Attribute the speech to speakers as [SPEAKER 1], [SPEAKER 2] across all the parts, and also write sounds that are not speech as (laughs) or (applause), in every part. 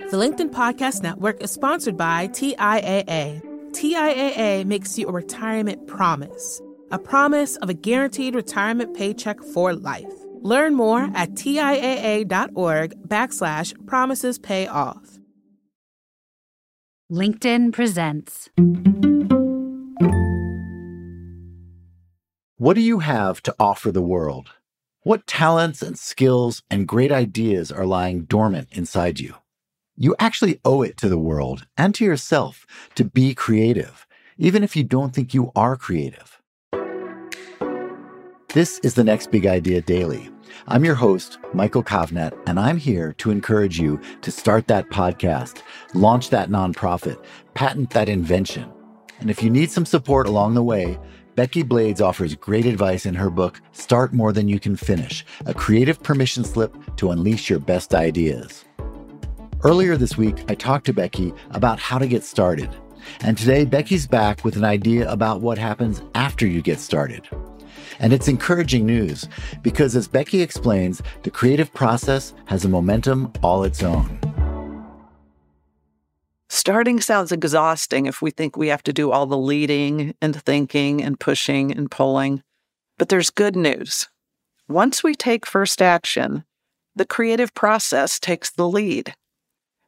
[SPEAKER 1] The LinkedIn Podcast Network is sponsored by TIAA. TIAA makes you a retirement promise, a promise of a guaranteed retirement paycheck for life. Learn more at TIAA.org backslash promises pay off.
[SPEAKER 2] LinkedIn presents.
[SPEAKER 3] What do you have to offer the world? What talents and skills and great ideas are lying dormant inside you? You actually owe it to the world and to yourself to be creative, even if you don't think you are creative. This is the Next Big Idea Daily. I'm your host, Michael Kovnat, and I'm here to encourage you to start that podcast, launch that nonprofit, patent that invention. And if you need some support along the way, Becky Blades offers great advice in her book, Start More Than You Can Finish, a creative permission slip to unleash your best ideas. Earlier this week, I talked to Becky about how to get started. And today, Becky's back with an idea about what happens after you get started. And it's encouraging news because, as Becky explains, the creative process has a momentum all its own.
[SPEAKER 4] Starting sounds exhausting if we think we have to do all the leading and thinking and pushing and pulling. But there's good news. Once we take first action, the creative process takes the lead.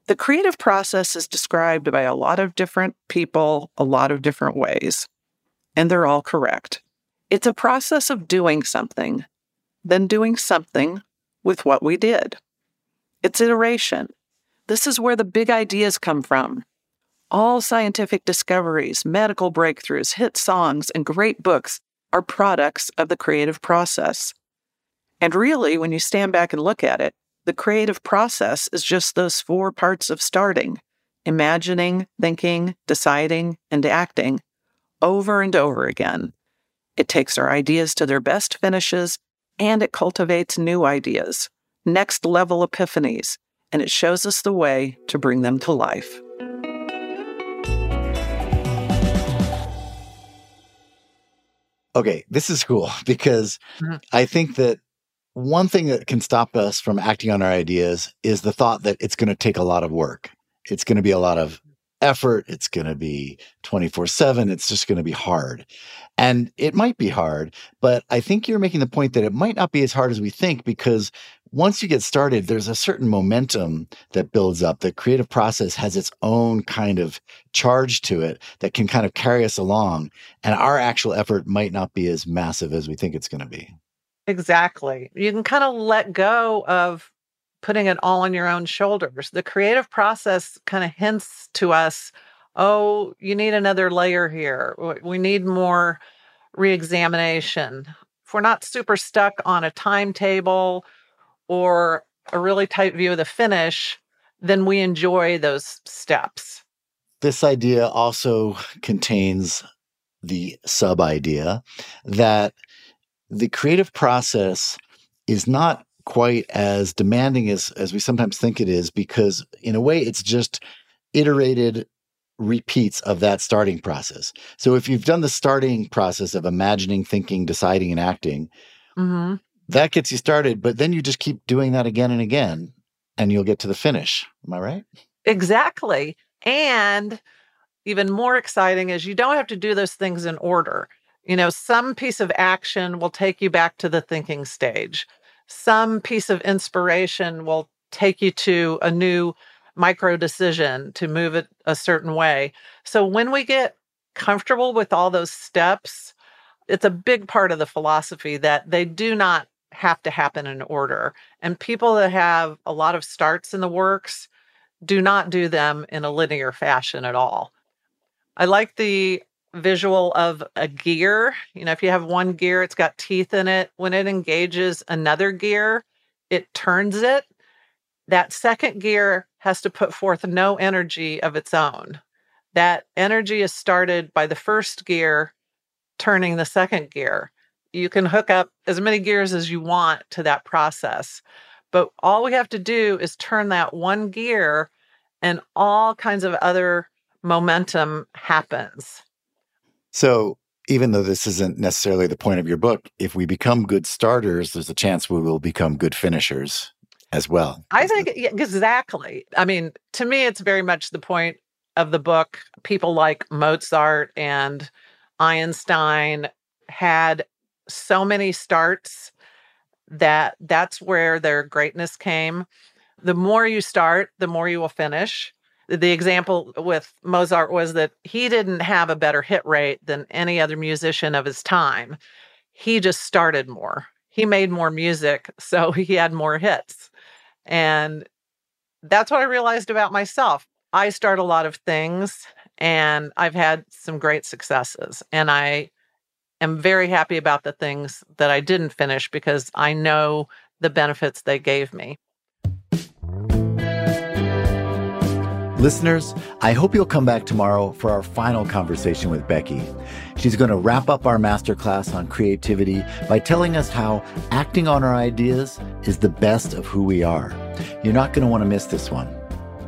[SPEAKER 4] The creative process is described by a lot of different people, a lot of different ways, and they're all correct. It's a process of doing something, then doing something with what we did. It's iteration. This is where the big ideas come from. All scientific discoveries, medical breakthroughs, hit songs, and great books are products of the creative process. And really, when you stand back and look at it, the creative process is just those four parts of starting imagining, thinking, deciding, and acting over and over again. It takes our ideas to their best finishes and it cultivates new ideas, next level epiphanies, and it shows us the way to bring them to life.
[SPEAKER 3] Okay, this is cool because mm-hmm. I think that one thing that can stop us from acting on our ideas is the thought that it's going to take a lot of work. It's going to be a lot of effort. It's going to be 24 7. It's just going to be hard. And it might be hard, but I think you're making the point that it might not be as hard as we think because once you get started, there's a certain momentum that builds up. The creative process has its own kind of charge to it that can kind of carry us along. And our actual effort might not be as massive as we think it's going to be.
[SPEAKER 5] Exactly. You can kind of let go of putting it all on your own shoulders. The creative process kind of hints to us, oh, you need another layer here. We need more reexamination. If we're not super stuck on a timetable or a really tight view of the finish, then we enjoy those steps.
[SPEAKER 3] This idea also contains the sub idea that the creative process is not quite as demanding as as we sometimes think it is because in a way it's just iterated repeats of that starting process. So if you've done the starting process of imagining, thinking, deciding, and acting, mm-hmm. that gets you started. But then you just keep doing that again and again, and you'll get to the finish. Am I right?
[SPEAKER 5] Exactly. And even more exciting is you don't have to do those things in order. You know, some piece of action will take you back to the thinking stage some piece of inspiration will take you to a new micro decision to move it a certain way. So when we get comfortable with all those steps, it's a big part of the philosophy that they do not have to happen in order. And people that have a lot of starts in the works do not do them in a linear fashion at all. I like the visual of a gear. You know, if you have one gear, it's got teeth in it. When it engages another gear, it turns it. That second gear has to put forth no energy of its own. That energy is started by the first gear turning the second gear. You can hook up as many gears as you want to that process. But all we have to do is turn that one gear, and all kinds of other momentum happens.
[SPEAKER 3] So, even though this isn't necessarily the point of your book, if we become good starters, there's a chance we will become good finishers as well.
[SPEAKER 5] I think exactly. I mean, to me, it's very much the point of the book. People like Mozart and Einstein had so many starts that that's where their greatness came. The more you start, the more you will finish. The example with Mozart was that he didn't have a better hit rate than any other musician of his time. He just started more. He made more music, (laughs) so he had more hits. And that's what I realized about myself. I start a lot of things and I've had some great successes. And I am very happy about the things that I didn't finish because I know the benefits they gave me.
[SPEAKER 3] Listeners, I hope you'll come back tomorrow for our final conversation with Becky. She's going to wrap up our masterclass on creativity by telling us how acting on our ideas is the best of who we are. You're not going to want to miss this one.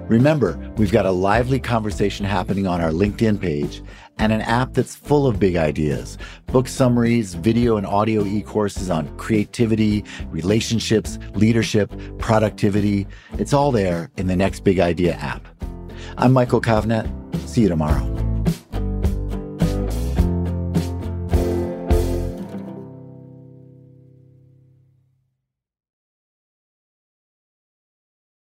[SPEAKER 3] Remember, we've got a lively conversation happening on our LinkedIn page and an app that's full of big ideas book summaries, video and audio e courses on creativity, relationships, leadership, productivity. It's all there in the Next Big Idea app. I'm Michael Kovnat. See you tomorrow.